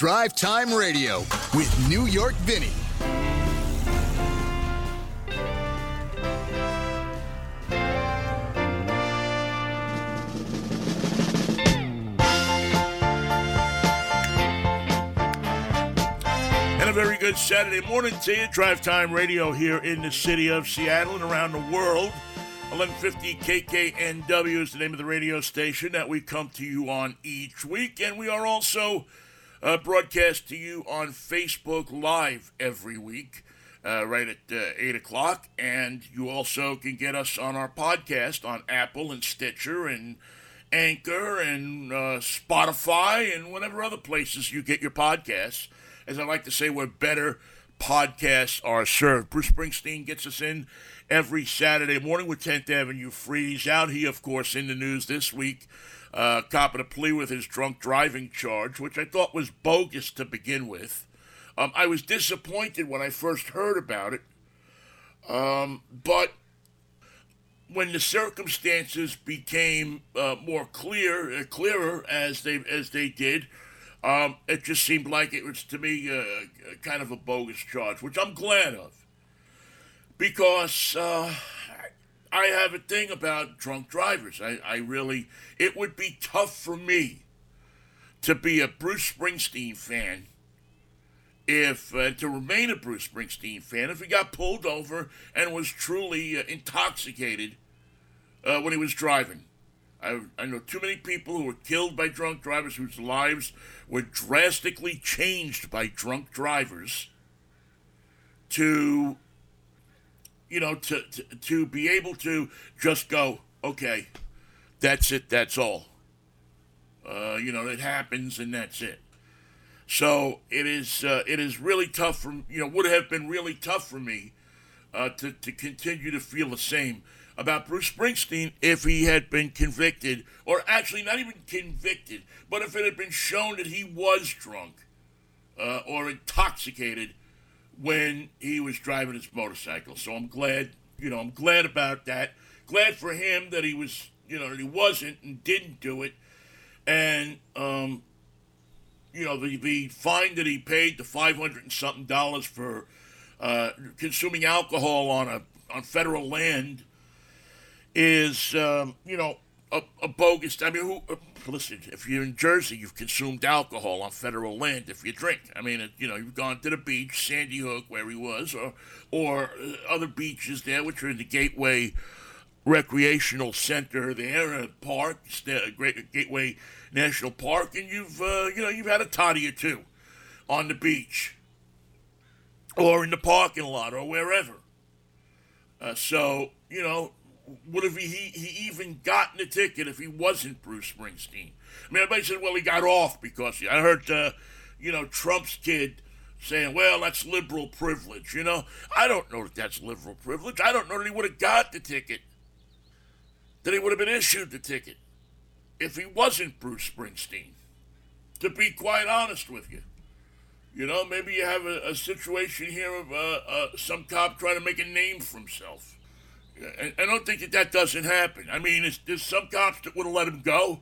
Drive Time Radio with New York Vinnie. And a very good Saturday morning to you. Drive Time Radio here in the city of Seattle and around the world. 1150 KKNW is the name of the radio station that we come to you on each week. And we are also uh, broadcast to you on Facebook Live every week, uh, right at uh, 8 o'clock. And you also can get us on our podcast on Apple and Stitcher and Anchor and uh, Spotify and whatever other places you get your podcasts. As I like to say, where better podcasts are served. Bruce Springsteen gets us in every Saturday morning with 10th Avenue Freeze. Out he, of course, in the news this week, uh, copping a plea with his drunk driving charge, which I thought was bogus to begin with. Um, I was disappointed when I first heard about it, um, but when the circumstances became uh, more clear, uh, clearer as they as they did, um, it just seemed like it was to me uh, kind of a bogus charge, which I'm glad of because uh, I have a thing about drunk drivers. I, I really, it would be tough for me to be a Bruce Springsteen fan if uh, to remain a Bruce Springsteen fan if he got pulled over and was truly uh, intoxicated uh, when he was driving. I, I know too many people who were killed by drunk drivers whose lives were drastically changed by drunk drivers to you know, to, to, to be able to just go, okay, that's it, that's all. Uh, you know, it happens and that's it. So it is uh, it is really tough for you know would have been really tough for me uh, to to continue to feel the same about Bruce Springsteen if he had been convicted or actually not even convicted, but if it had been shown that he was drunk uh, or intoxicated when he was driving his motorcycle. So I'm glad, you know, I'm glad about that. Glad for him that he was, you know, that he wasn't and didn't do it. And, um, you know, the, the fine that he paid, the 500 and something dollars for uh, consuming alcohol on a on federal land is, um, you know, a, a, bogus. I mean, who, uh, listen, if you're in Jersey, you've consumed alcohol on federal land if you drink. I mean, it, you know, you've gone to the beach, Sandy Hook, where he was, or or uh, other beaches there, which are in the Gateway Recreational Center there, a park, Great Gateway National Park, and you've uh, you know you've had a toddy or two on the beach, or in the parking lot, or wherever. Uh, so you know would have he, he even gotten a ticket if he wasn't Bruce Springsteen? I mean, everybody said, well, he got off because he, I heard, uh, you know, Trump's kid saying, well, that's liberal privilege. You know, I don't know that that's liberal privilege. I don't know that he would have got the ticket, that he would have been issued the ticket if he wasn't Bruce Springsteen. To be quite honest with you. You know, maybe you have a, a situation here of uh, uh, some cop trying to make a name for himself I don't think that that doesn't happen. I mean, there's some cops that would have let him go,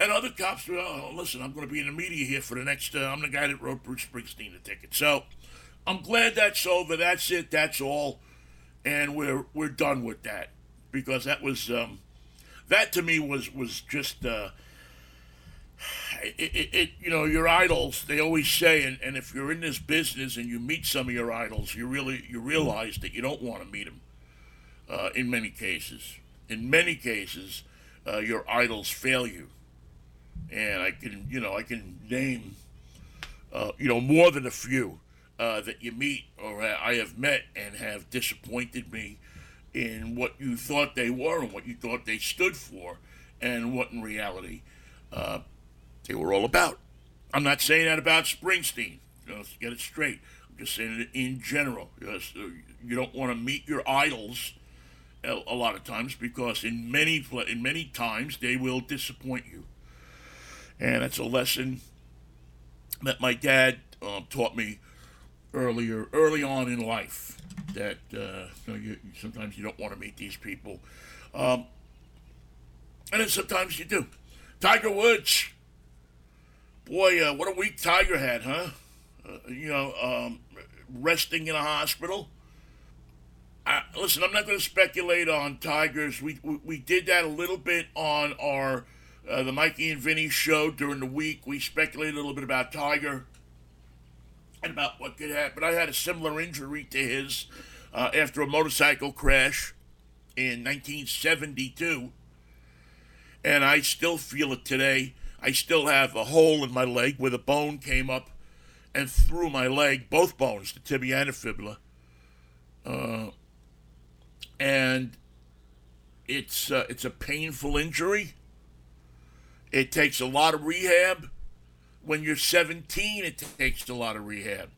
and other cops oh, listen, I'm going to be in the media here for the next, uh, I'm the guy that wrote Bruce Springsteen the ticket. So I'm glad that's over. That's it. That's all. And we're, we're done with that because that was, um, that to me was, was just, uh, it, it, it, you know, your idols, they always say, and, and if you're in this business and you meet some of your idols, you really, you realize that you don't want to meet them uh, in many cases. In many cases, uh, your idols fail you. And I can, you know, I can name, uh, you know, more than a few uh, that you meet or I have met and have disappointed me in what you thought they were and what you thought they stood for and what in reality uh, they were all about. I'm not saying that about Springsteen. Know, get it straight. I'm just saying it in general. You don't want to meet your idols a lot of times because in many in many times they will disappoint you, and it's a lesson that my dad uh, taught me earlier early on in life that uh, you know, you, sometimes you don't want to meet these people, um, and then sometimes you do. Tiger Woods Boy, uh, what a week Tiger had, huh? Uh, you know, um, resting in a hospital. I, listen, I'm not going to speculate on Tigers. We, we, we did that a little bit on our uh, the Mikey and Vinnie show during the week. We speculated a little bit about Tiger and about what could happen. But I had a similar injury to his uh, after a motorcycle crash in 1972, and I still feel it today. I still have a hole in my leg where the bone came up and through my leg, both bones, the tibia and the fibula. Uh, and it's uh, it's a painful injury. It takes a lot of rehab. When you're 17, it takes a lot of rehab.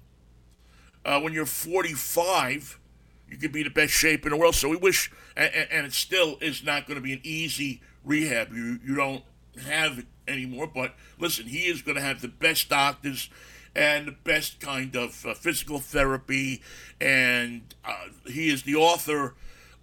Uh, when you're 45, you could be the best shape in the world. So we wish, and, and it still is not going to be an easy rehab. You you don't have it anymore. But listen, he is going to have the best doctors and the best kind of uh, physical therapy, and uh, he is the author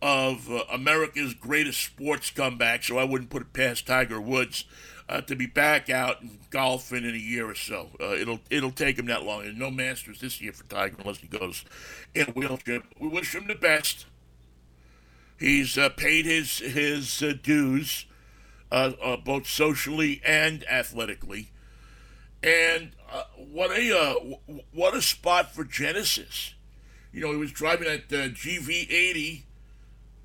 of uh, America's greatest sports comeback. So I wouldn't put it past Tiger Woods. Uh, to be back out and golfing in a year or so, uh, it'll it'll take him that long. And no Masters this year for Tiger unless he goes in a wheelchair. We wish him the best. He's uh, paid his his dues uh, uh, both socially and athletically. And uh, what a uh, what a spot for Genesis. You know, he was driving that uh, GV80,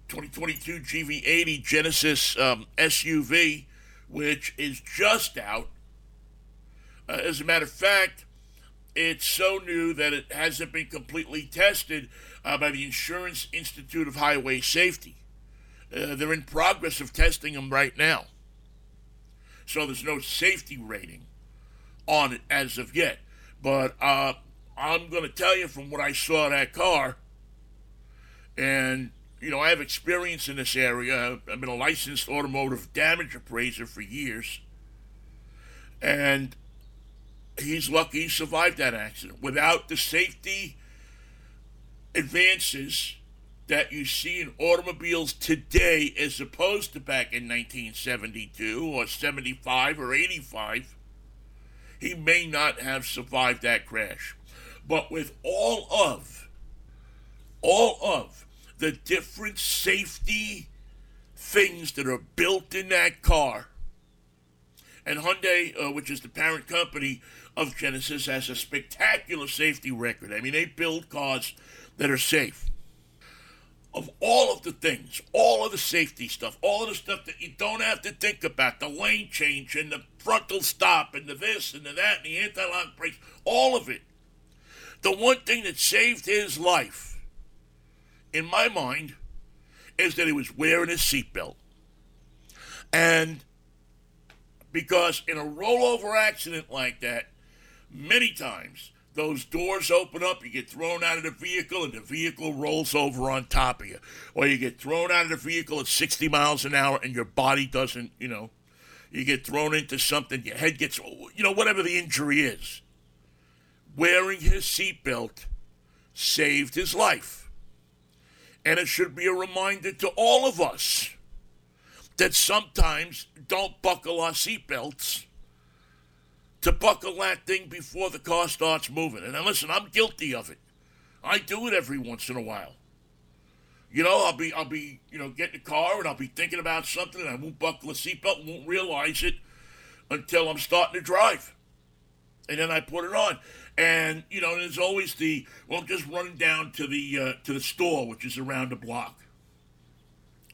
2022 GV80 Genesis um, SUV, which is just out. Uh, as a matter of fact, it's so new that it hasn't been completely tested by the Insurance Institute of Highway Safety. they're in progress of testing them right now. So there's no safety rating on it as of yet. But uh, I'm going to tell you from what I saw that car, and you know I have experience in this area. I've been a licensed automotive damage appraiser for years, and he's lucky he survived that accident. Without the safety advances that you see in automobiles today as opposed to back in 1972 or 75 or 85, he may not have survived that crash. But with all of, all of the different safety things that are built in that car, and Hyundai, uh, which is the parent company of Genesis, has a spectacular safety record. I mean, they build cars that are safe of all of the things, all of the safety stuff, all of the stuff that you don't have to think about, the lane change and the frontal stop and the this and the that and the anti-lock brakes, all of it. The one thing that saved his life, in my mind, is that he was wearing his seatbelt. And because in a rollover accident like that, many times those doors open up, you get thrown out of the vehicle, and the vehicle rolls over on top of you. Or you get thrown out of the vehicle at 60 miles an hour, and your body doesn't, you know, you get thrown into something, your head gets, you know, whatever the injury is. Wearing his seatbelt saved his life. And it should be a reminder to all of us that sometimes don't buckle our seatbelts to buckle that thing before the car starts moving. And listen, I'm guilty of it. I do it every once in a while. You know, I'll be I'll be, you know, getting the car and I'll be thinking about something and I won't buckle a seatbelt and won't realize it until I'm starting to drive. And then I put it on. And, you know, there's always the well just running down to the uh, to the store, which is around the block.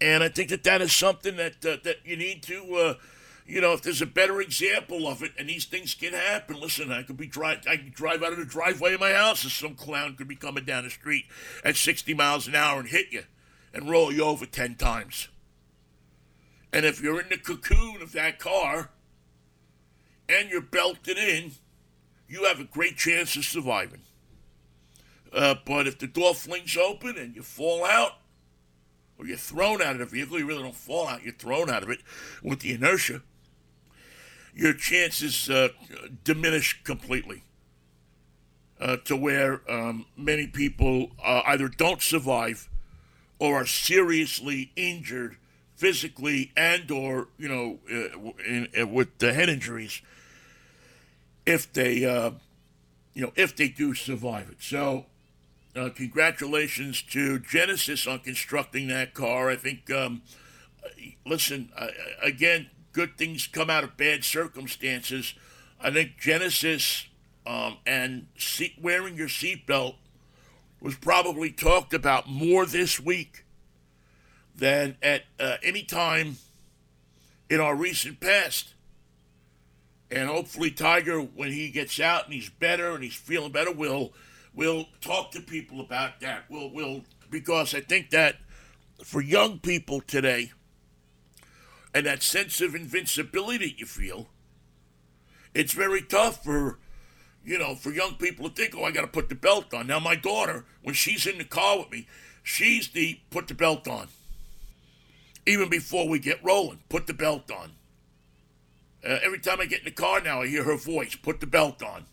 And I think that that is something that uh, that you need to uh, you know, if there's a better example of it, and these things can happen. Listen, I could be drive, I could drive out of the driveway of my house, and some clown could be coming down the street at 60 miles an hour and hit you, and roll you over 10 times. And if you're in the cocoon of that car, and you're belted in, you have a great chance of surviving. Uh, but if the door flings open and you fall out, or you're thrown out of the vehicle, you really don't fall out, you're thrown out of it with the inertia your chances uh, diminish completely. Uh, to where um, many people uh, either don't survive or are seriously injured physically and or you know uh, in, in, with the head injuries if they, uh, you know, if they do survive it. So, uh, congratulations to Genesis on constructing that car. I think, um, listen, again, good things come out of bad circumstances. I think Genesis um, and seat, wearing your seatbelt was probably talked about more this week than at uh, any time in our recent past. And hopefully, Tiger, when he gets out and he's better and he's feeling better, will will talk to people about that. We'll will because I think that for young people today, and that sense of invincibility you feel, it's very tough for you know for young people to think, oh, I got to put the belt on. Now, my daughter, when she's in the car with me, she's the put the belt on. Even before we get rolling, put the belt on. Uh, every time I get in the car now, I hear her voice, put the belt on.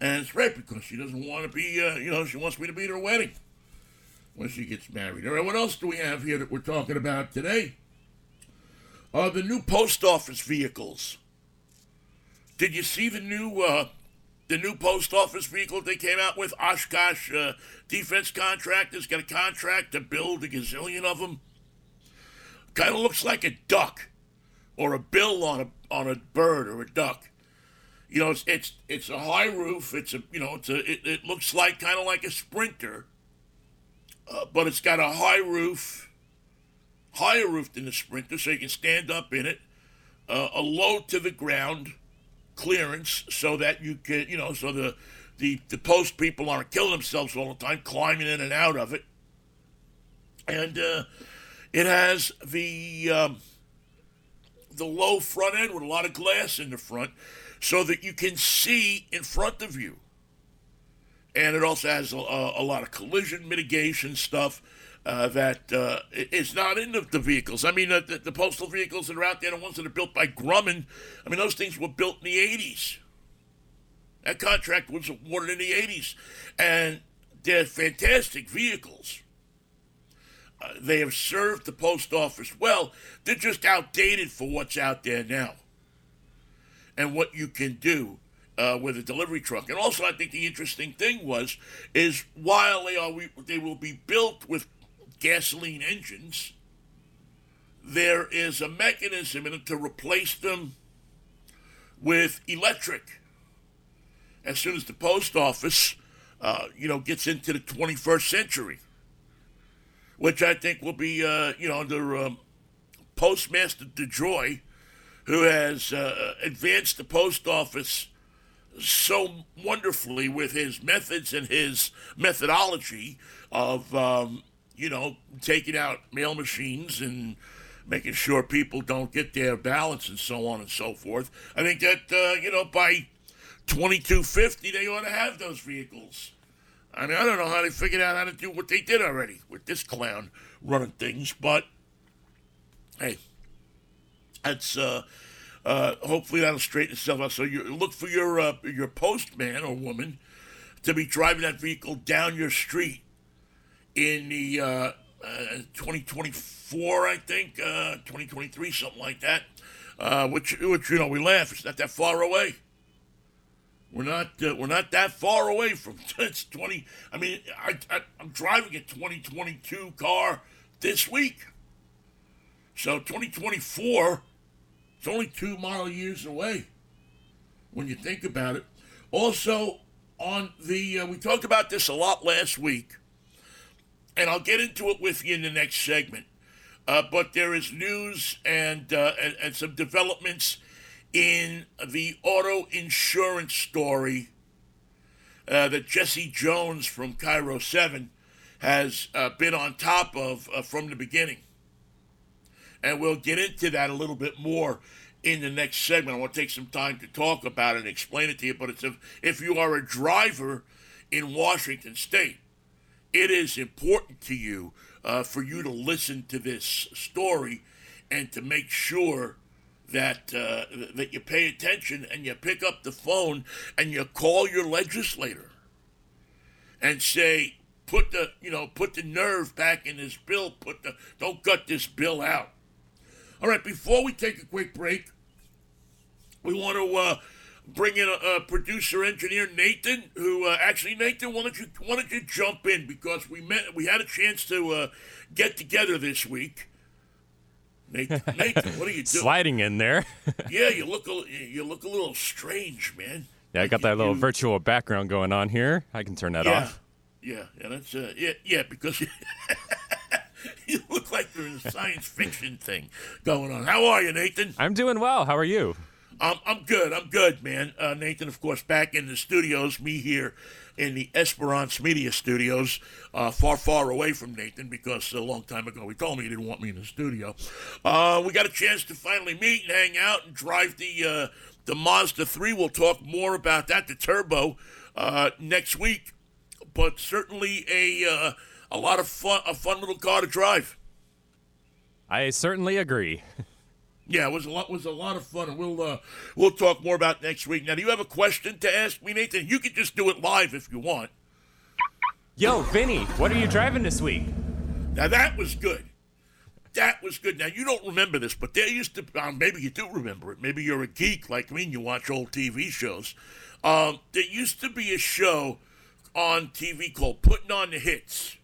And it's right because she doesn't want to be, uh, you know, she wants me to be at her wedding when she gets married. All right, what else do we have here that we're talking about today? Uh, the new post office vehicles. Did you see the new, uh, the new post office vehicle they came out with? Oshkosh uh, Defense Contractors got a contract to build a gazillion of them. Kind of looks like a duck or a bill on a on a bird or a duck. You know, it's it's it's a high roof. It's a you know, it's a it, it looks like kind of like a sprinter, uh, but it's got a high roof, higher roof than the sprinter, so you can stand up in it. Uh, a low to the ground clearance, so that you can you know, so the the the post people aren't killing themselves all the time climbing in and out of it. And uh, it has the um, the low front end with a lot of glass in the front so that you can see in front of you. And it also has a, a lot of collision mitigation stuff uh, that uh, is not in the, the vehicles. I mean, the, the, postal vehicles that are out there, the ones that are built by Grumman, I mean, those things were built in the 80s. That contract was awarded in the 80s. And they're fantastic vehicles. They have served the post office well. They're just outdated for what's out there now and what you can do uh, with a delivery truck. And also, I think the interesting thing was is while they are they will be built with gasoline engines, there is a mechanism in it to replace them with electric. As soon as the post office, uh, you know, gets into the 21st century which I think will be, uh, you know, under um, Postmaster DeJoy, who has uh, advanced the post office so wonderfully with his methods and his methodology of, um, you know, taking out mail machines and making sure people don't get their balance and so on and so forth. I think that, uh, you know, by 2250, they ought to have those vehicles. I mean, I don't know how they figured out how to do what they did already with this clown running things, but hey, that's uh, uh, hopefully that'll straighten itself out. So you look for your uh, your postman or woman to be driving that vehicle down your street in the uh, uh, 2024, I think, uh, 2023, something like that. Uh, which, which you know, we laugh. It's not that far away. We're not uh, we're not that far away from it's 20. I mean, I, I I'm driving a 2022 car this week, so 2024. It's only two model years away when you think about it. Also, on the uh, we talked about this a lot last week, and I'll get into it with you in the next segment. Uh, but there is news and, uh, and, and some developments in the auto insurance story uh, that Jesse Jones from KIRO 7 has uh, been on top of uh, from the beginning. And we'll get into that a little bit more in the next segment. I want to take some time to talk about it and explain it to you. But it's if, if you are a driver in Washington State, it is important to you uh, for you to listen to this story and to make sure that uh, that you pay attention and you pick up the phone and you call your legislator and say, put the you know put the nerve back in this bill. Put the don't gut this bill out. All right. Before we take a quick break, we want to uh, bring in a, a producer engineer Nathan, who uh, actually Nathan, why don't you why don't you jump in because we met we had a chance to uh, get together this week. Nathan, Nathan, what are you doing? Sliding in there. yeah, you look a, you look a little strange, man. Yeah, I got that little You- virtual background going on here. I can turn that yeah, off. yeah, yeah. That's uh, yeah, yeah. Because you, you look like there's a science fiction thing going on. How are you, Nathan? I'm doing well. How are you? I'm I'm good. I'm good, man. Uh, Nathan, of course, back in the studios. Me here in the Esperance Media Studios, uh, far, far away from Nathan because a long time ago he told me he didn't want me in the studio. Uh, we got a chance to finally meet and hang out and drive the uh, the Mazda 3. We'll talk more about that, the turbo, uh, next week. But certainly a uh, a lot of fun, a fun little car to drive. I certainly agree. Yeah, it was a lot was a lot of fun, and we'll uh, we'll talk more about next week. Now, do you have a question to ask me, Nathan? You can just do it live if you want. Yo, Vinnie, what are you driving this week? Now that was good. That was good. Now you don't remember this, but there used to uh, maybe you do remember it. Maybe you're a geek like me and you watch old TV shows. Um, there used to be a show on TV called Putting on the Hits,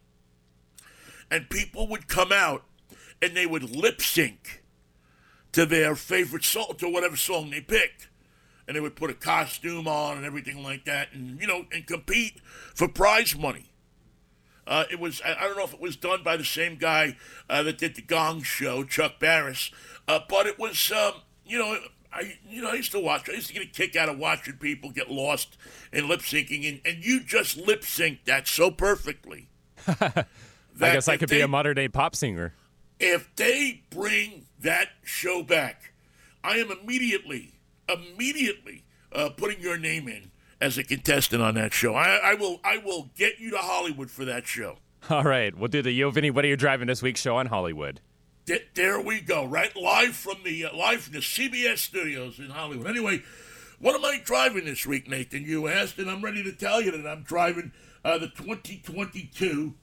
and people would come out and they would lip sync to their favorite song, to whatever song they picked. And they would put a costume on and everything like that, and you know, and compete for prize money. Uh, it was I don't know if it was done by the same guy uh, that did the Gong Show, Chuck Barris, uh, but it was um, you know I you know I used to watch. I used to get a kick out of watching people get lost in lip syncing, and, and you just lip synced that so perfectly. I guess I could be a modern day pop singer. if they bring that show back, I am immediately, immediately uh, putting your name in as a contestant on that show. I, I will, I will get you to Hollywood for that show. All right, we'll do the Yo, Vinnie, what are you driving this week show on Hollywood. Th- there we go, right live from the uh, live from the CBS studios in Hollywood. Anyway, what am I driving this week, Nathan? You asked, and I'm ready to tell you that I'm driving uh, the 2022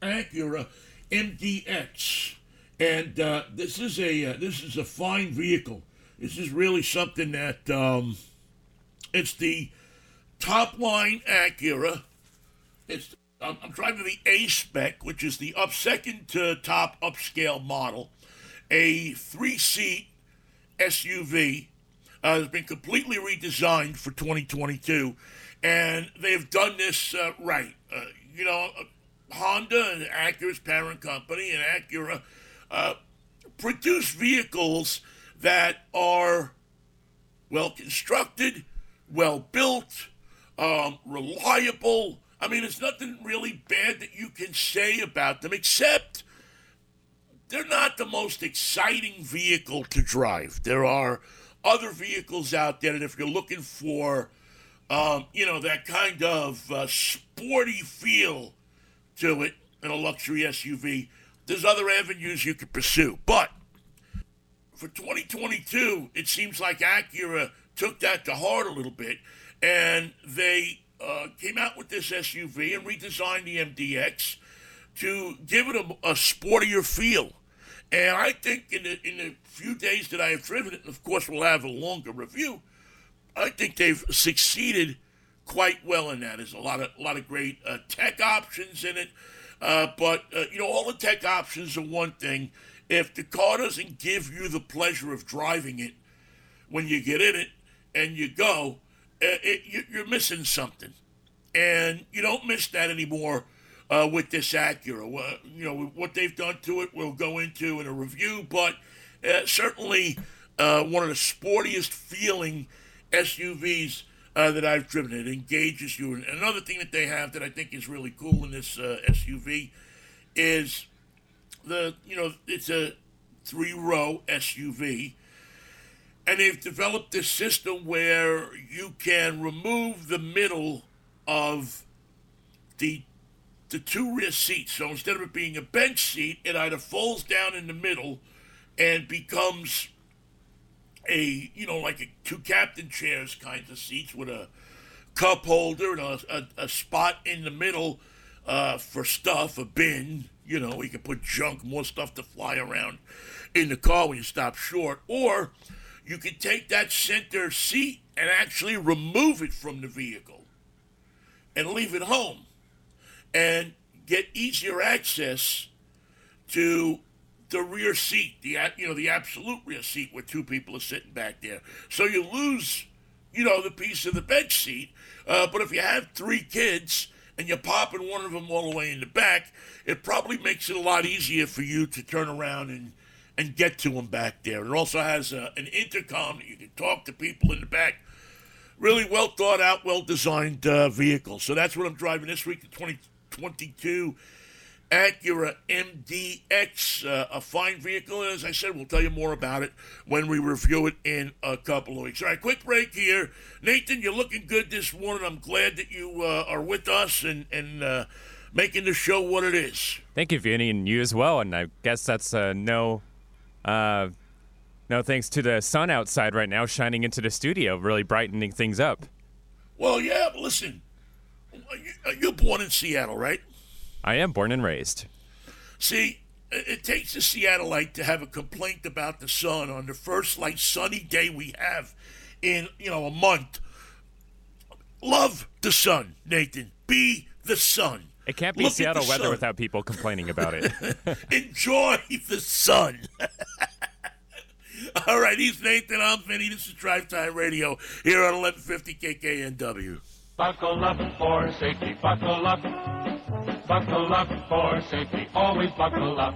Acura MDX, and uh, this is a uh, this is a fine vehicle. This is really something that um, it's the top line Acura. It's I'm, I'm driving the A spec, which is the up second to top upscale model, a three seat SUV. Uh, has been completely redesigned for 2022, and they've done this uh, right. Uh, you know, Honda and Acura's parent company and Acura uh, produce vehicles that are well constructed, well built, um, reliable. I mean, there's nothing really bad that you can say about them except they're not the most exciting vehicle to drive. There are other vehicles out there that if you're looking for, um, you know, that kind of uh, sporty feel to it in a luxury SUV, there's other avenues you could pursue. But for 2022, it seems like Acura took that to heart a little bit, and they uh, came out with this SUV and redesigned the MDX to give it a, a sportier feel. And I think in the in the few days that I have driven it, and of course we'll have a longer review, I think they've succeeded quite well in that. There's a lot of a lot of great uh, tech options in it, uh, but uh, you know all the tech options are one thing. If the car doesn't give you the pleasure of driving it when you get in it and you go, uh, it, you, you're missing something, and you don't miss that anymore uh, with this Acura. You know what they've done to it, we'll go into in a review, but uh, certainly one of the sportiest feeling SUVs uh, that I've driven. It engages you. And another thing that they have that I think is really cool in this uh, SUV is the you know it's a three row SUV. And they've developed this system where you can remove the middle of the the two rear seats. So instead of it being a bench seat, it either folds down in the middle and becomes a you know like a two captain chairs kinds of seats with a cup holder and a, a, a spot in the middle uh, for stuff, a bin. You know, you can put junk, more stuff to fly around in the car when you stop short, or you can take that center seat and actually remove it from the vehicle and leave it home and get easier access to the rear seat, the you know the absolute rear seat where two people are sitting back there. So you lose, you know, the piece of the bench seat. Uh, but if you have three kids and you're popping one of them all the way in the back, it probably makes it a lot easier for you to turn around and and get to them back there. It also has uh, an intercom that you can talk to people in the back. Really well thought out, well designed uh, vehicle. So that's what I'm driving this week, the 2022 Acura MDX, uh, a fine vehicle. And as I said, we'll tell you more about it when we review it in a couple of weeks. All right, quick break here. Nathan, you're looking good this morning. I'm glad that you uh, are with us and, and uh, making the show what it is. Thank you, Vinnie, and you as well. And I guess that's uh, no. Uh, no thanks to the sun outside right now shining into the studio, really brightening things up. Well, yeah, but listen, you're born in Seattle, right? I am born and raised. See, it takes a Seattleite to have a complaint about the sun on the first like sunny day we have in you know a month. Love the sun, Nathan. Be the sun. It can't be Look Seattle weather sun. without people complaining about it. Enjoy the sun. All right, he's Nathan. I'm Vinnie. This is Drive Time Radio here on 1150 KKNW. Buckle up for safety, buckle up. Buckle up for safety, always buckle up.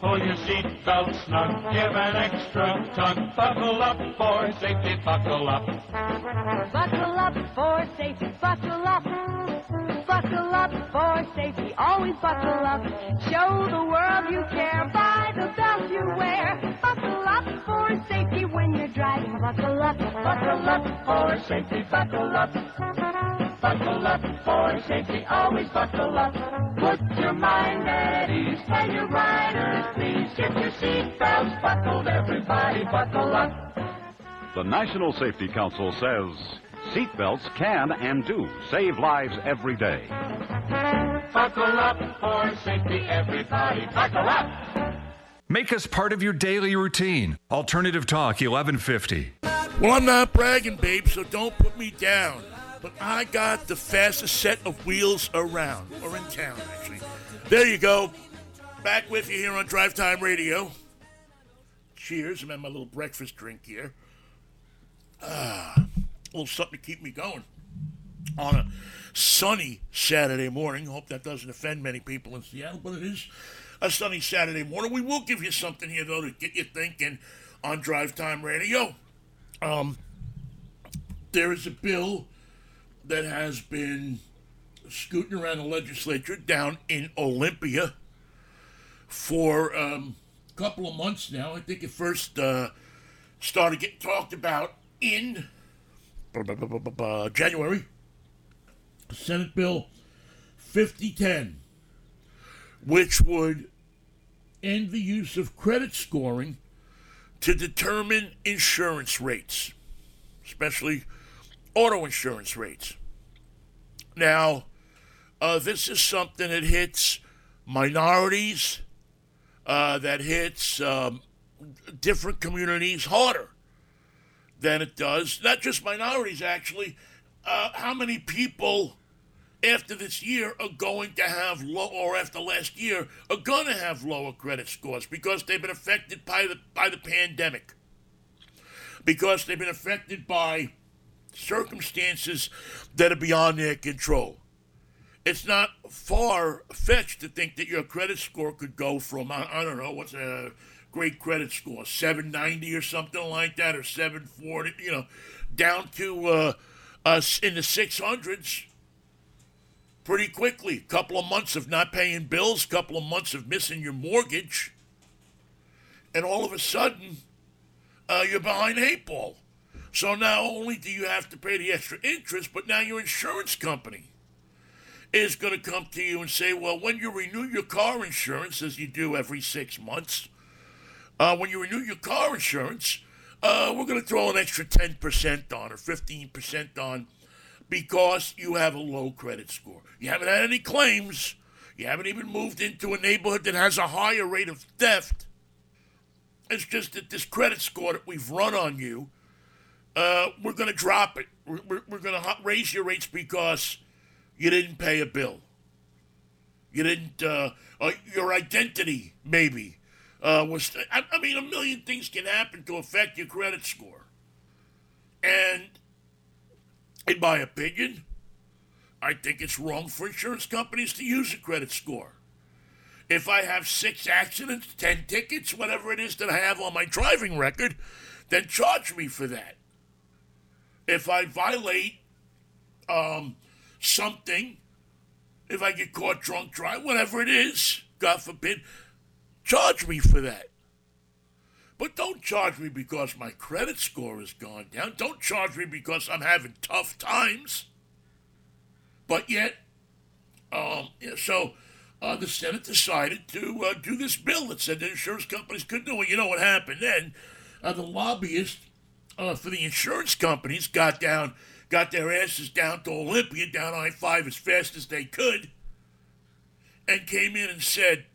Pull your seatbelt snug, give an extra tug. Buckle up for safety, buckle up. Buckle up for safety, buckle up. Buckle up for safety, always buckle up. Show the world you care by the belt you wear. Buckle up for safety when you're driving. Buckle up, buckle up for safety, buckle up. Buckle up for safety, always buckle up. Put your mind at ease, tell your riders please. Get your seatbelts buckled, everybody buckle up. The National Safety Council says seatbelts can and do save lives every day. Buckle up for safety, everybody buckle up. Make us part of your daily routine. Alternative Talk 1150. Well, I'm not bragging, babe, so don't put me down. But I got the fastest set of wheels around, or in town, actually. There you go. Back with you here on Drive Time Radio. Cheers. I'm having my little breakfast drink here. Ah, a little something to keep me going on a sunny Saturday morning. Hope that doesn't offend many people in Seattle, but it is a sunny Saturday morning. We will give you something here, though, to get you thinking on Drive Time Radio. Um, there is a bill that has been scooting around the legislature down in Olympia for um, a couple of months now. I think it first uh, started getting talked about in January. Senate Bill 5010, which would end the use of credit scoring to determine insurance rates, especially auto insurance rates. Now, uh, this is something that hits minorities, uh, that hits um, different communities harder than it does, not just minorities, actually. Uh, how many people after this year are going to have low, or after last year, are going to have lower credit scores because they've been affected by the by the pandemic, because they've been affected by circumstances that are beyond their control. It's not far fetched to think that your credit score could go from I, I don't know what's a great credit score, 790 or something like that, or 740, you know, down to uh, us in the 600s pretty quickly. A Couple of months of not paying bills, a couple of months of missing your mortgage, and all of a sudden, uh, you're behind eight ball. So not only do you have to pay the extra interest, but now your insurance company is going to come to you and say, well, when you renew your car insurance, as you do every six months, uh, when you renew your car insurance, uh, we're going to throw an extra 10% on or 15% on because you have a low credit score. You haven't had any claims. You haven't even moved into a neighborhood that has a higher rate of theft. It's just that this credit score that we've run on you, uh, we're going to drop it. We're, we're, we're going to raise your rates because you didn't pay a bill. You didn't, uh, uh, your identity, maybe, uh, was. I, I mean, a million things can happen to affect your credit score. And, in my opinion, I think it's wrong for insurance companies to use a credit score. If I have six accidents, 10 tickets, whatever it is that I have on my driving record, then charge me for that. If I violate um, something, if I get caught drunk driving, whatever it is, God forbid, charge me for that. But don't charge me because my credit score has gone down. Don't charge me because I'm having tough times. But yet, um, so uh, the Senate decided to uh, do this bill that said that insurance companies could do it. You know what happened then? Uh, the lobbyists uh, for the insurance companies got down, got their asses down to Olympia, down I five as fast as they could, and came in and said,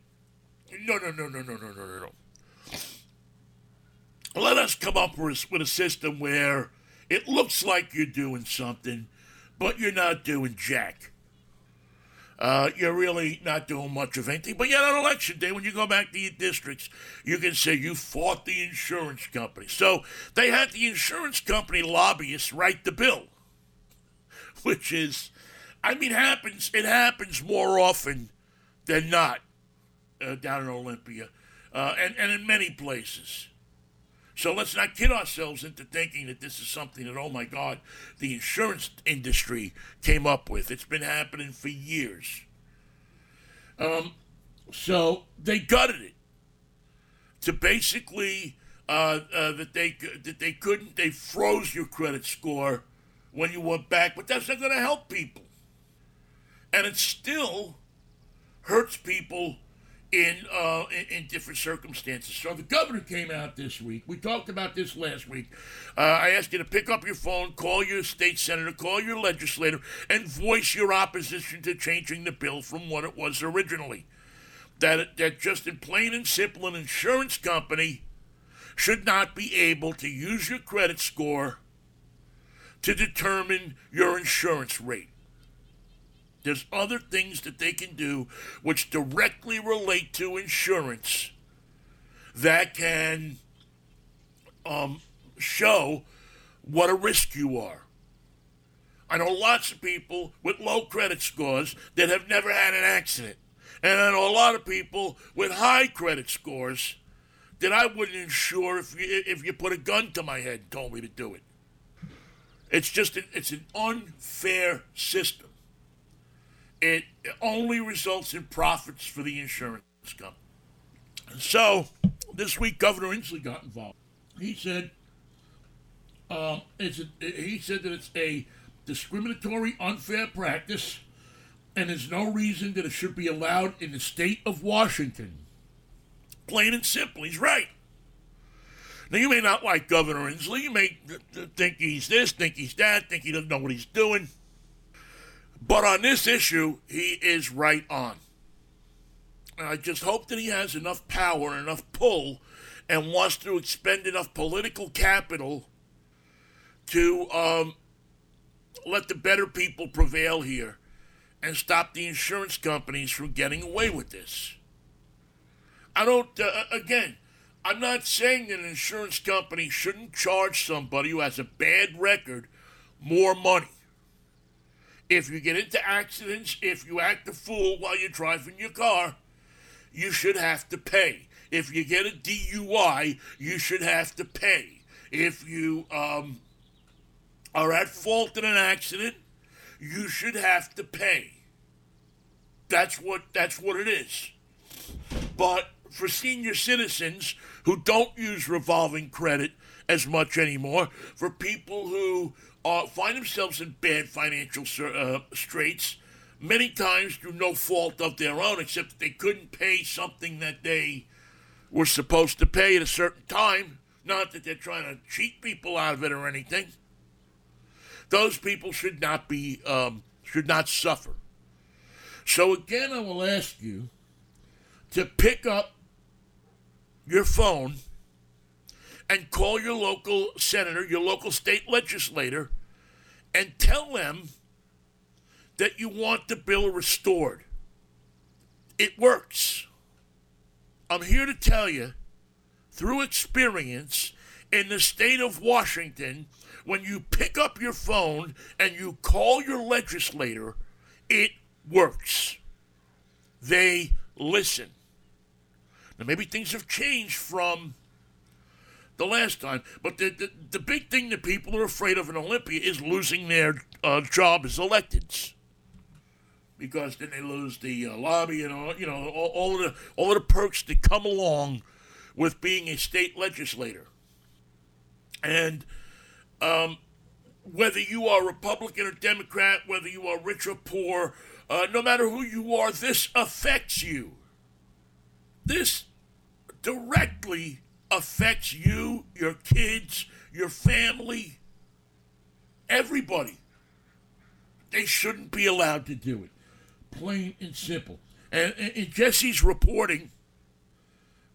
"No, no, no, no, no, no, no, no. Let us come up with, with a system where it looks like you're doing something, but you're not doing jack." Uh, you're really not doing much of anything. But yet on election day, when you go back to your districts, you can say you fought the insurance company. So they had the insurance company lobbyists write the bill, which is, I mean, happens. It happens more often than not uh, down in Olympia, uh, and and in many places. So let's not kid ourselves into thinking that this is something that, oh my God, the insurance industry came up with. It's been happening for years. Um, so they gutted it to basically uh, uh, that they that they couldn't they froze your credit score when you went back, but that's not going to help people, and it still hurts people in, uh, in, in different circumstances. So the governor came out this week. We talked about this last week. Uh, I asked you to pick up your phone, call your state senator, call your legislator, and voice your opposition to changing the bill from what it was originally. That that just in plain and simple, an insurance company should not be able to use your credit score to determine your insurance rate. There's other things that they can do which directly relate to insurance that can um, show what a risk you are. I know lots of people with low credit scores that have never had an accident. And I know a lot of people with high credit scores that I wouldn't insure if you, if you put a gun to my head and told me to do it. It's just an, it's an unfair system it only results in profits for the insurance company. So this week, Governor Inslee got involved. He said, um, it's a, he said that it's a discriminatory, unfair practice, and there's no reason that it should be allowed in the state of Washington. Plain and simple, he's right. Now, you may not like Governor Inslee. You may think he's this, think he's that, think he doesn't know what he's doing. But on this issue, he is right on. And I just hope that he has enough power and enough pull and wants to expend enough political capital to um, let the better people prevail here and stop the insurance companies from getting away with this. I don't, uh, again, I'm not saying that an insurance company shouldn't charge somebody who has a bad record more money. If you get into accidents, if you act a fool while you're driving your car, you should have to pay. If you get a DUI, you should have to pay. If you um, are at fault in an accident, you should have to pay. That's what that's what it is. But for senior citizens who don't use revolving credit as much anymore, for people who uh, find themselves in bad financial uh, straits, many times through no fault of their own, except that they couldn't pay something that they were supposed to pay at a certain time. Not that they're trying to cheat people out of it or anything. Those people should not be um, should not suffer. So again, I will ask you to pick up your phone and call your local senator, your local state legislator, and tell them that you want the bill restored. It works. I'm here to tell you, through experience, in the state of Washington, when you pick up your phone and you call your legislator, it works. They listen. Now, maybe things have changed from the last time, but the, the, the big thing that people are afraid of in Olympia is losing their uh, job as electeds. Because then they lose the uh, lobby and all, you know all, all of the all of the perks that come along with being a state legislator. And um, whether you are Republican or Democrat, whether you are rich or poor, uh, no matter who you are, this affects you. This directly affects you, your kids, your family, everybody. They shouldn't be allowed to do it. Plain and simple. And in Jesse's reporting,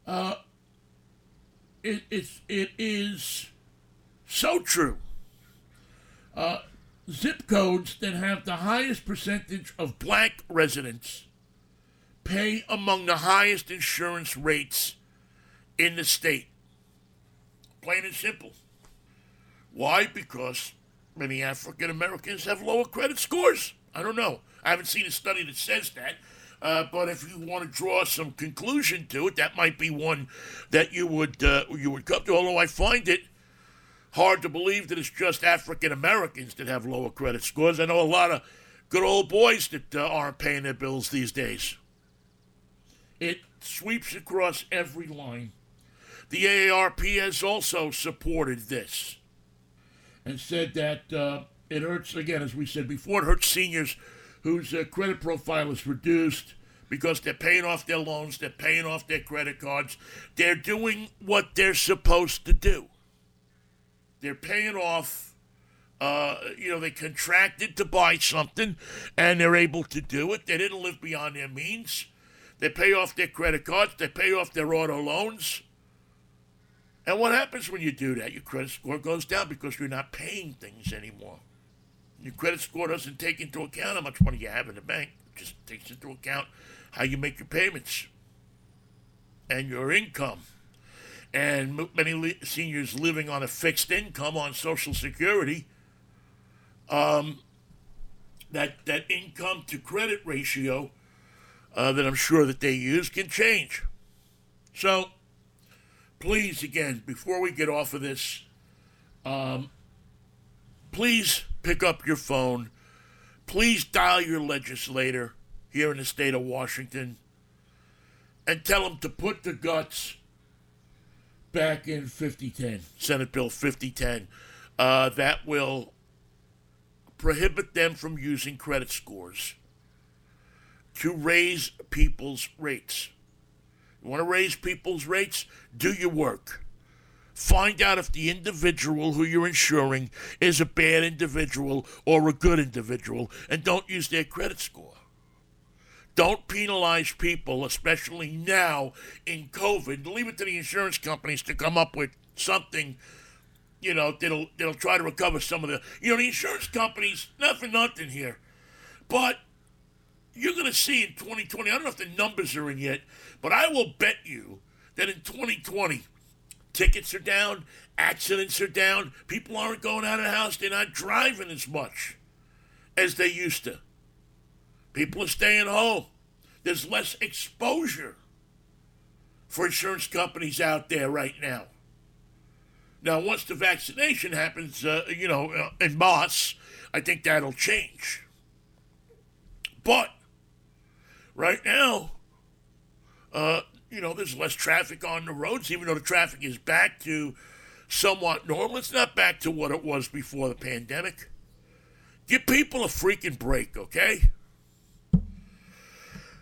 uh, it, it's, it is so true. Uh, zip codes that have the highest percentage of black residents pay among the highest insurance rates in the state. Plain and simple. Why? Because many African Americans have lower credit scores. I don't know. I haven't seen a study that says that. Uh, but if you want to draw some conclusion to it, that might be one that you would uh, you would come to. Although I find it hard to believe that it's just African Americans that have lower credit scores. I know a lot of good old boys that uh, aren't paying their bills these days. It sweeps across every line. The AARP has also supported this and said that uh, it hurts, again, as we said before, it hurts seniors whose uh, credit profile is reduced because they're paying off their loans, they're paying off their credit cards, they're doing what they're supposed to do. They're paying off. Uh, you know, they contracted to buy something and they're able to do it. They didn't live beyond their means. They pay off their credit cards, they pay off their auto loans. And what happens when you do that? Your credit score goes down because you're not paying things anymore. Your credit score doesn't take into account how much money you have in the bank, it just takes into account how you make your payments and your income. And many seniors living on a fixed income on Social Security, um, that, that income to credit ratio uh, that I'm sure that they use can change. So, please, again, before we get off of this, um, please pick up your phone. Please dial your legislator here in the state of Washington and tell them to put the guts back in 5010, Senate Bill 5010. Uh, that will prohibit them from using credit scores to raise people's rates. You want to raise people's rates? Do your work. Find out if the individual who you're insuring is a bad individual or a good individual, and don't use their credit score. Don't penalize people, especially now in COVID. Leave it to the insurance companies to come up with something, you know, that'll that'll try to recover some of the. You know, the insurance companies, not for nothing here, but you're going to see in 2020. I don't know if the numbers are in yet, but I will bet you that in 2020, tickets are down, accidents are down, people aren't going out of the house, they're not driving as much as they used to. People are staying home. There's less exposure for insurance companies out there right now. Now, once the vaccination happens, uh, you know, uh, in mass, I think that'll change. But right now, uh, you know, there's less traffic on the roads, even though the traffic is back to somewhat normal. It's not back to what it was before the pandemic. Give people a freaking break, okay?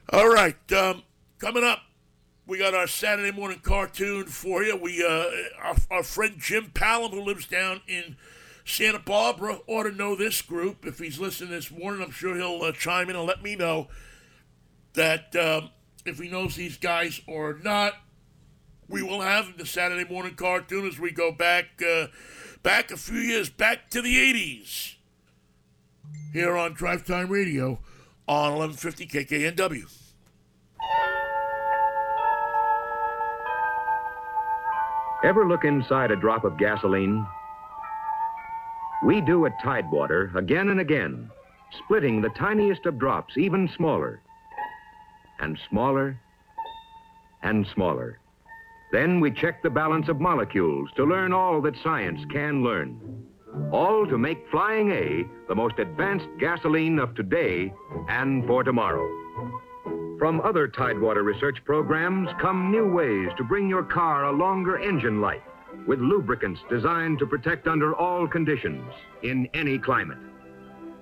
All right, um, coming up, we got our Saturday morning cartoon for you. We uh, our, our friend Jim Palom, who lives down in Santa Barbara, ought to know this group. If he's listening this morning, I'm sure he'll uh, chime in and let me know that um, if he knows these guys or not. we will have the Saturday morning cartoon as we go back uh, back a few years, back to the 80s, here on Drive Time Radio on 1150 KKNW. Ever look inside a drop of gasoline? We do at Tidewater again and again, splitting the tiniest of drops even smaller, and smaller, and smaller. Then we check the balance of molecules to learn all that science can learn. All to make Flying A the most advanced gasoline of today and for tomorrow. From other Tidewater research programs come new ways to bring your car a longer engine life with lubricants designed to protect under all conditions in any climate.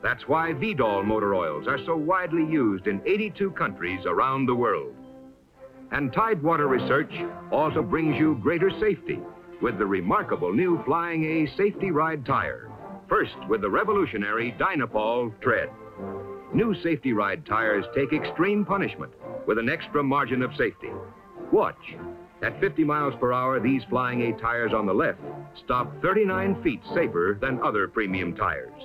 That's why Veedol motor oils are so widely used in 82 countries around the world. And Tidewater Research also brings you greater safety with the remarkable new Flying A Safety Ride tire. First with the revolutionary Dynapol tread. New Safety Ride tires take extreme punishment with an extra margin of safety. Watch. At 50 miles per hour, these Flying A tires on the left stop 39 feet safer than other premium tires.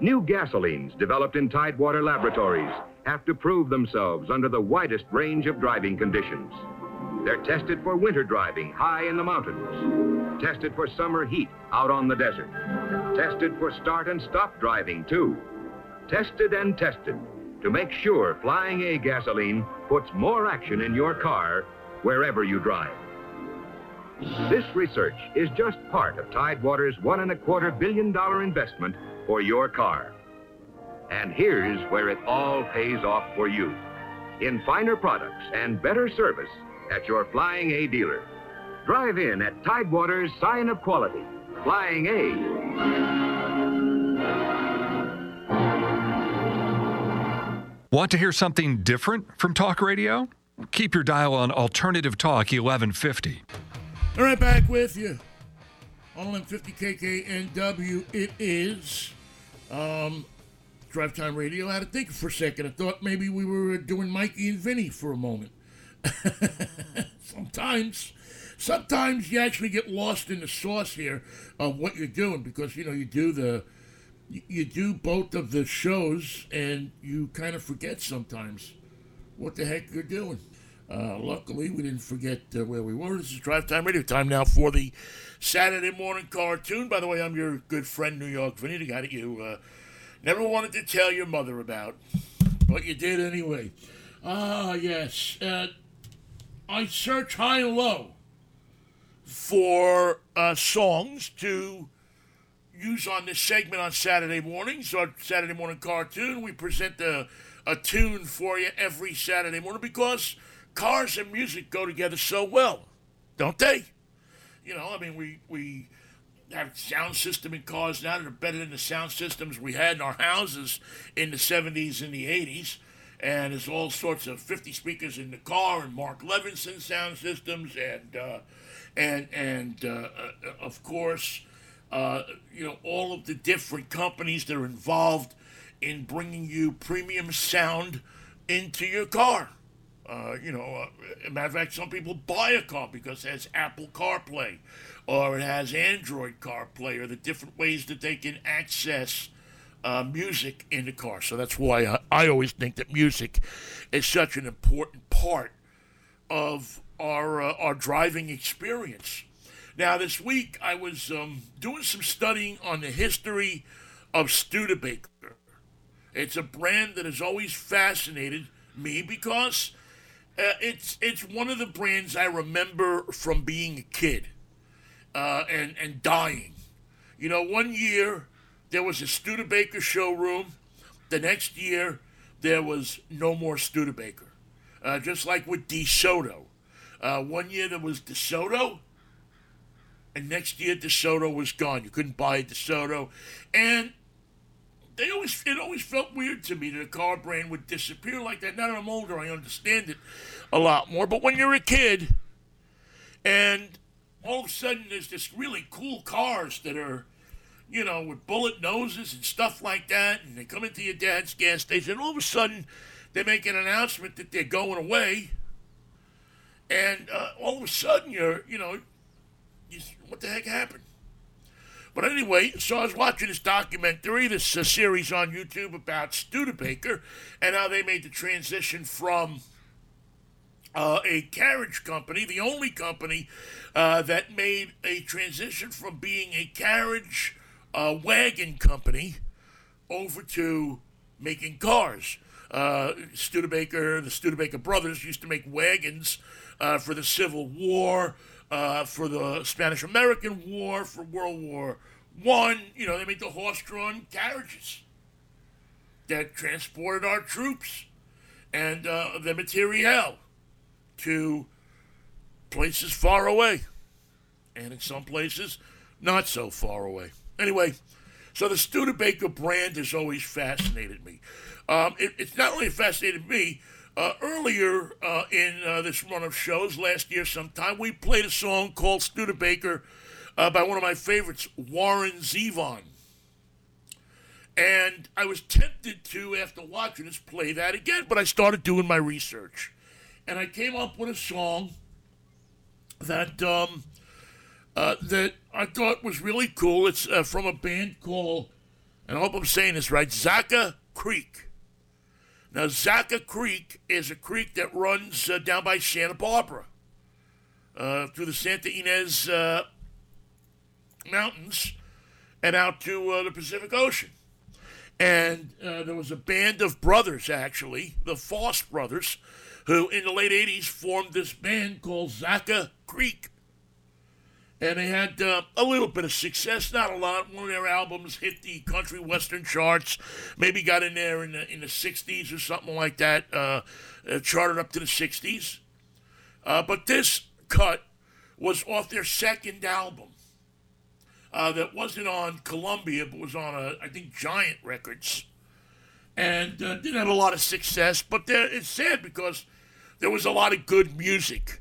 New gasolines developed in Tidewater laboratories have to prove themselves under the widest range of driving conditions. They're tested for winter driving high in the mountains, tested for summer heat out on the desert, tested for start and stop driving too, tested and tested to make sure Flying A gasoline puts more action in your car wherever you drive. This research is just part of Tidewater's one and a quarter billion dollar investment for your car. And here's where it all pays off for you. In finer products and better service at your Flying A dealer. Drive in at Tidewater's sign of quality. Flying A. Want to hear something different from talk radio? Keep your dial on Alternative Talk 1150. All right, back with you on 1150 KKNW. It is um, Drive Time Radio. I had to think for a second. I thought maybe we were doing Mikey and Vinnie for a moment. sometimes, sometimes you actually get lost in the sauce here of what you're doing because you know you do the, you do both of the shows and you kind of forget sometimes what the heck you're doing. Uh, luckily, we didn't forget uh, where we were. This is Drive Time Radio. Time now for the Saturday morning cartoon. By the way, I'm your good friend, New York Vinnie, the guy that you uh, never wanted to tell your mother about, but you did anyway. Ah, yes. Uh, I search high and low for uh, songs to use on this segment on Saturday mornings, our Saturday morning cartoon. We present a, a tune for you every Saturday morning because cars and music go together so well, don't they? You know, I mean, we we have sound system in cars now that are better than the sound systems we had in our houses in the 70s and the 80s. And there's all sorts of 50 speakers in the car and Mark Levinson sound systems and uh, and and uh, uh, of course, uh, you know all of the different companies that are involved in bringing you premium sound into your car. Uh, you know, uh, matter of fact, some people buy a car because it has Apple CarPlay or it has Android CarPlay or the different ways that they can access uh, music in the car. So that's why I, I always think that music is such an important part of our uh, our driving experience. Now, this week I was um, doing some studying on the history of Studebaker. It's a brand that has always fascinated me because uh, it's it's one of the brands I remember from being a kid uh, and and dying. You know, one year there was a Studebaker showroom. The next year there was no more Studebaker. Uh, just like with DeSoto. Uh, one year there was DeSoto, and next year DeSoto was gone. You couldn't buy DeSoto, and they always it always felt weird to me that a car brand would disappear like that. Now that I'm older, I understand it a lot more. But when you're a kid, and all of a sudden there's this really cool cars that are, you know, with bullet noses and stuff like that, and they come into your dad's gas station, and all of a sudden they make an announcement that they're going away, and uh, all of a sudden you're, you know, you, what the heck happened? But anyway, so I was watching this documentary, this uh, series on YouTube about Studebaker and how they made the transition from uh, a carriage company, the only company uh, that made a transition from being a carriage uh, wagon company over to making cars. Uh, Studebaker, the Studebaker brothers used to make wagons uh, for the Civil War, uh, for the Spanish American War, for World War One. You know, they made the horse-drawn carriages that transported our troops and uh, the materiel to places far away, and in some places not so far away. Anyway, so the Studebaker brand has always fascinated me. Um, it, it's not only fascinated me. Uh, earlier uh, in uh, this run of shows last year, sometime we played a song called Studebaker uh, by one of my favorites, Warren Zevon. And I was tempted to, after watching this, play that again, but I started doing my research and I came up with a song that um, uh, that I thought was really cool. It's uh, from a band called, and I hope I'm saying this right, Zaca Creek. Now, Zaca Creek is a creek that runs uh, down by Santa Barbara uh, through the Santa Ynez uh, Mountains and out to uh, the Pacific Ocean. And there was a band of brothers, actually, the Foss brothers, who in the late 80s formed this band called Zaca Creek. And they had uh, a little bit of success, not a lot. One of their albums hit the country western charts, maybe got in there in the, in the 60s or something like that, uh, charted up to the 60s. Uh, but this cut was off their second album. Uh, that wasn't on Columbia, but was on, a, I think, Giant Records. And uh, didn't have a lot of success, but it's sad because there was a lot of good music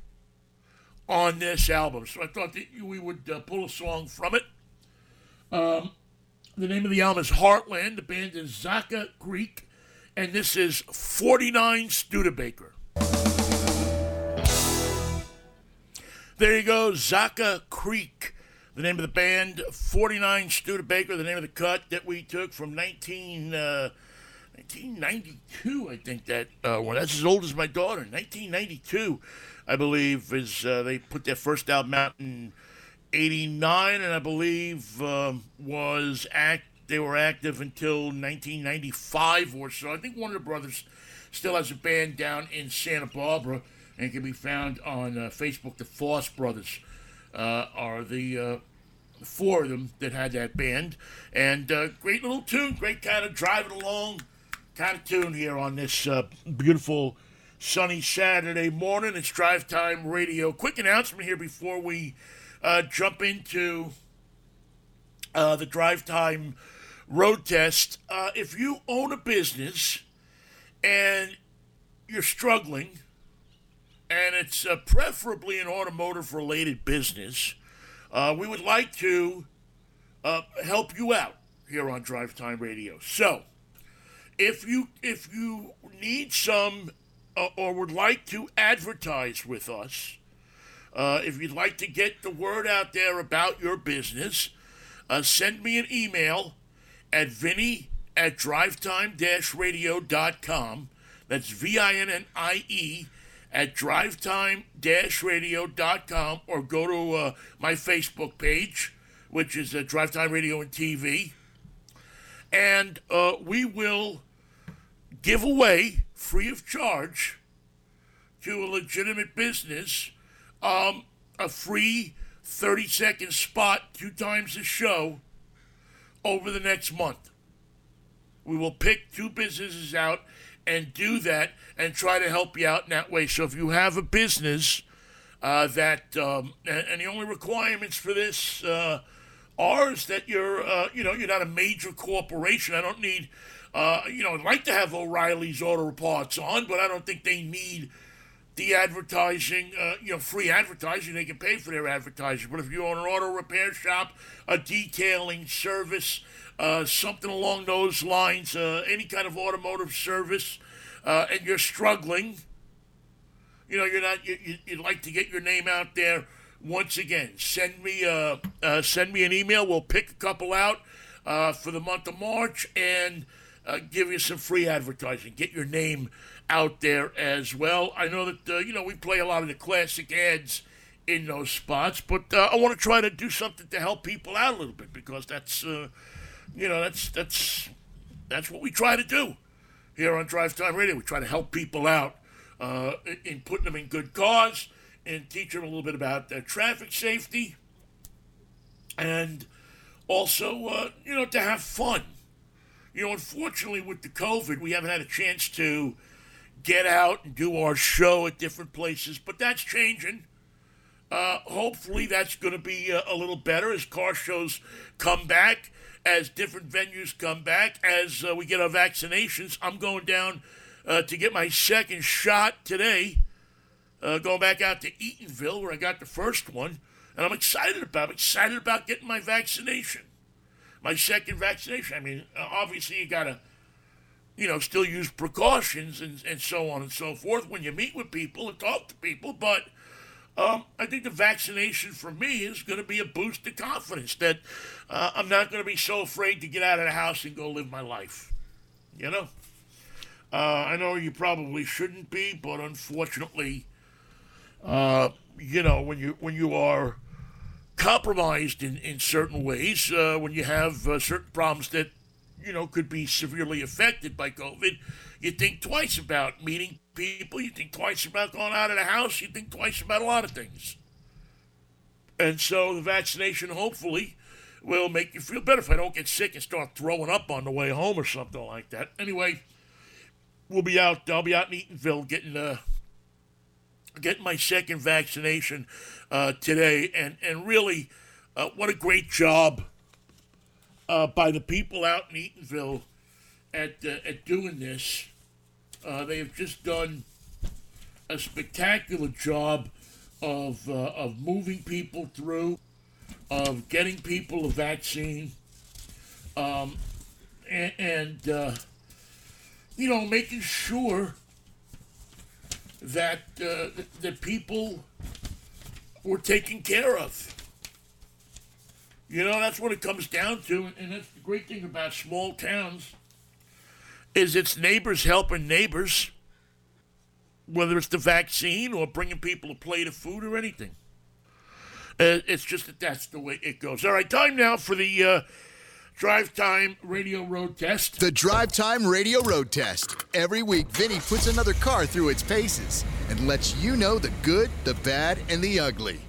on this album. So I thought that we would uh, pull a song from it. Um, the name of the album is Heartland. The band is Zaca Creek, and this is 49 Studebaker. There you go, Zaca Creek. The name of the band, 49 Studebaker, the name of the cut that we took from 19. Uh, 1992, I think that uh, well, that's as old as my daughter. 1992, I believe, is uh, they put their first album out in '89, and I believe um, was act they were active until 1995 or so. I think Warner Brothers still has a band down in Santa Barbara and can be found on uh, Facebook. The Foss Brothers uh, are the uh, four of them that had that band, and uh, great little tune, great kind of driving along tune here on this uh, beautiful sunny Saturday morning. It's Drive Time Radio. Quick announcement here before we uh, jump into uh, the Drive Time road test. Uh, if you own a business and you're struggling, and it's uh, preferably an automotive related business, uh, we would like to help you out here on Drive Time Radio. So, if you if you need some uh, or would like to advertise with us, uh, if you'd like to get the word out there about your business, uh, send me an email at Vinnie at drivetime-radio.com. That's V-I-N-N-I-E at drivetime-radio.com or go to uh, my Facebook page, which is uh, Drive Time Radio and TV. And uh, we will give away free of charge to a legitimate business um, a free 30 second spot two times a show over the next month. We will pick two businesses out and do that and try to help you out in that way. So if you have a business uh, that, um, and, and, the only requirements for this uh, are is that you're, uh, you know, you're not a major corporation. I don't need uh, you know, I'd like to have O'Reilly's Auto Parts on, but I don't think they need the advertising, uh, you know, free advertising. They can pay for their advertising. But if you own an auto repair shop, a detailing service, uh, something along those lines, uh, any kind of automotive service, uh, and you're struggling, you know, you're not, you, you'd like to get your name out there. Once again, send me uh, send me an email. We'll pick a couple out for the month of March and uh, give you some free advertising. Get your name out there as well. I know that uh, you know we play a lot of the classic ads in those spots, but uh, I want to try to do something to help people out a little bit because that's uh, you know that's that's that's what we try to do here on Drive Time Radio. We try to help people out uh, in putting them in good cause and teach them a little bit about traffic safety and also uh, you know to have fun. You know, unfortunately, with the COVID, we haven't had a chance to get out and do our show at different places, but that's changing. Uh, hopefully, that's going to be a, a, little better as car shows come back, as different venues come back, as uh, we get our vaccinations. I'm going down uh, to get my second shot today, uh, going back out to Eatonville where I got the first one, and I'm excited about. I'm excited about getting my vaccination, my second vaccination. I mean, uh, obviously, you got to you know, still use precautions and, and so on and so forth when you meet with people and talk to people. But um, I think the vaccination for me is going to be a boost to confidence that uh, I'm not going to be so afraid to get out of the house and go live my life. You know? Uh, I know you probably shouldn't be, but unfortunately, uh, you know, when you when you are compromised in, in certain ways, uh, when you have uh, certain problems that you know, could be severely affected by COVID, you think twice about meeting people. You think twice about going out of the house. You think twice about a lot of things. And so the vaccination hopefully will make you feel better if I don't get sick and start throwing up on the way home or something like that. Anyway, we'll be out. I'll be out in Eatonville getting uh, getting my second vaccination uh, today, and and really, uh, what a great job uh, by the people out in Eatonville at uh, at doing this. Uh, they have just done a spectacular job of uh, of moving people through, of getting people a vaccine, um, and, and you know making sure that uh, that people were taken care of. You know, that's what it comes down to, and that's the great thing about small towns is it's neighbors helping neighbors, whether it's the vaccine or bringing people a plate of food or anything. Uh, it's just that that's the way it goes. All right, time now for the uh, Drive Time Radio Road Test. The Drive Time Radio Road Test. Every week, Vinnie puts another car through its paces and lets you know the good, the bad, and the ugly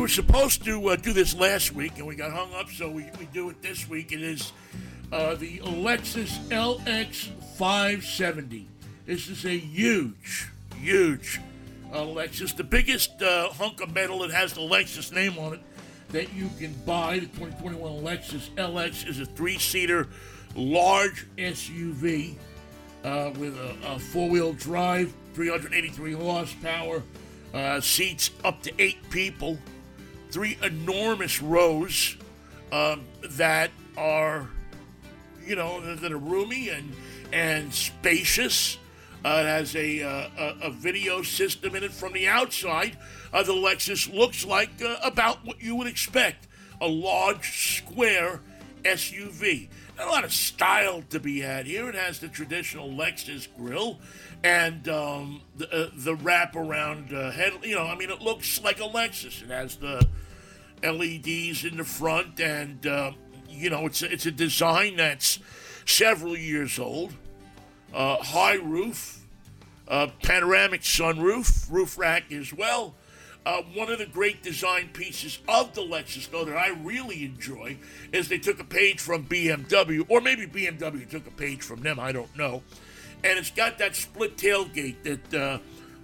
we were supposed to uh, do this last week and we got hung up, so we, we do it this week. It is uh, the Lexus LX 570. This is a huge, huge uh, Lexus. The biggest uh, hunk of metal that has the Lexus name on it that you can buy. The 2021 Lexus LX is a three seater, large SUV uh, with a, a four wheel drive, 383 horsepower. Uh, seats up to eight people three enormous rows um, that are, you know, that are roomy and and spacious. Uh, it has a, uh, a, a video system in it from the outside. Uh, the Lexus looks like uh, about what you would expect a large, square SUV. a lot of style to be had here. It has the traditional Lexus grill and um, the uh, the wraparound uh, head. You know, I mean, it looks like a Lexus. It has the LEDs in the front, and uh, you know, it's a, it's a design that's several years old. Uh, high roof, uh, panoramic sunroof, roof rack as well. Uh, one of the great design pieces of the Lexus, though, that I really enjoy is they took a page from BMW, or maybe BMW took a page from them, I don't know. And it's got that split tailgate that uh,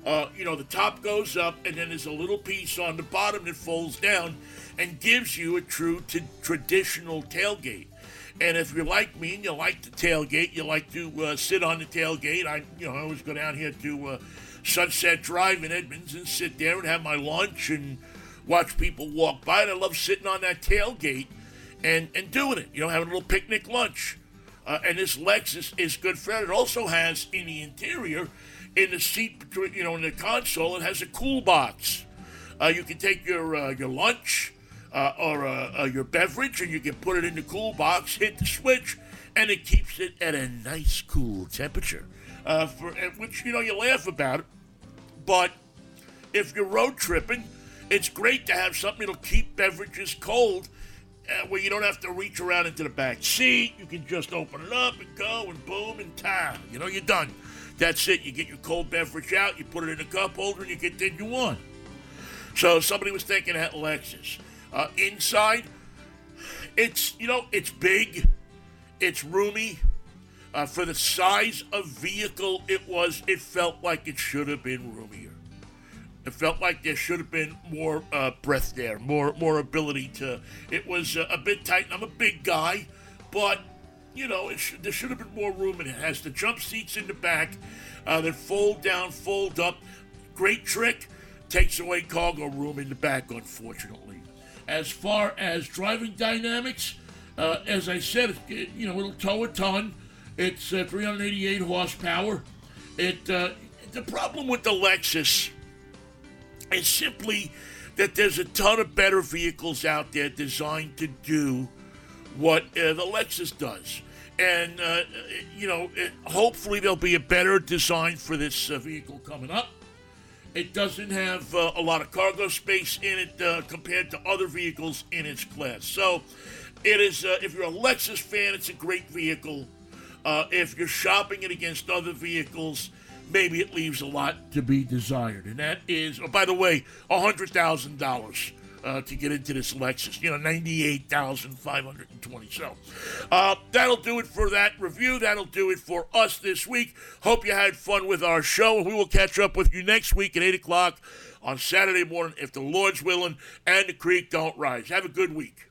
uh, you know the top goes up and then there's a little piece on the bottom that folds down and gives you a true t- traditional tailgate. And if you're like me and you like the tailgate you like to uh, sit on the tailgate i you know i always go down here to uh, sunset drive in edmonds and sit there and have my lunch and watch people walk by and i love sitting on that tailgate and and doing it you know having a little picnic lunch uh, and this Lexus is good for that. It also has in the interior in the seat between, you know, in the console, it has a cool box. Uh, you can take your uh, your lunch uh, or uh, uh, your beverage, and you can put it in the cool box, hit the switch, and it keeps it at a nice cool temperature. For which you know you laugh about it, but if you're road tripping, it's great to have something that'll keep beverages cold. Uh, where you don't have to reach around into the back seat, you can just open it up and go, and boom, and time. You know, you're done. That's it. You get your cold beverage out, you put it in a cup holder, and you continue on. So somebody was thinking that Lexus. Uh, inside, it's you know it's big, it's roomy. Uh, for the size of vehicle it was, it felt like it should have been roomier. It felt like there should have been more uh, breath there, more more ability to. It was uh, a bit tight. I'm a big guy, but you know, sh- there should have been more room. And it has the jump seats in the back uh, that fold down, fold up. Great trick. Takes away cargo room in the back, unfortunately. As far as driving dynamics, uh, as I said, you know, it'll tow a ton. It's uh, 388 horsepower. It uh, the problem with the Lexus is simply that there's a ton of better vehicles out there designed to do what uh, the Lexus does. And, uh, you know, it, hopefully there'll be a better design for this uh, vehicle coming up. It doesn't have uh, a lot of cargo space in it uh, compared to other vehicles in its class. So, it is, uh, if you're a Lexus fan, it's a great vehicle. Uh, if you're shopping it against other vehicles, maybe it leaves a lot to be desired. And that is, oh, by the way, $100,000 uh, to get into this Lexus. You know, 98520 So uh, that'll do it for that review. That'll do it for us this week. Hope you had fun with our show. We will catch up with you next week at 8 o'clock on Saturday morning if the Lord's willing and the creek don't rise. Have a good week.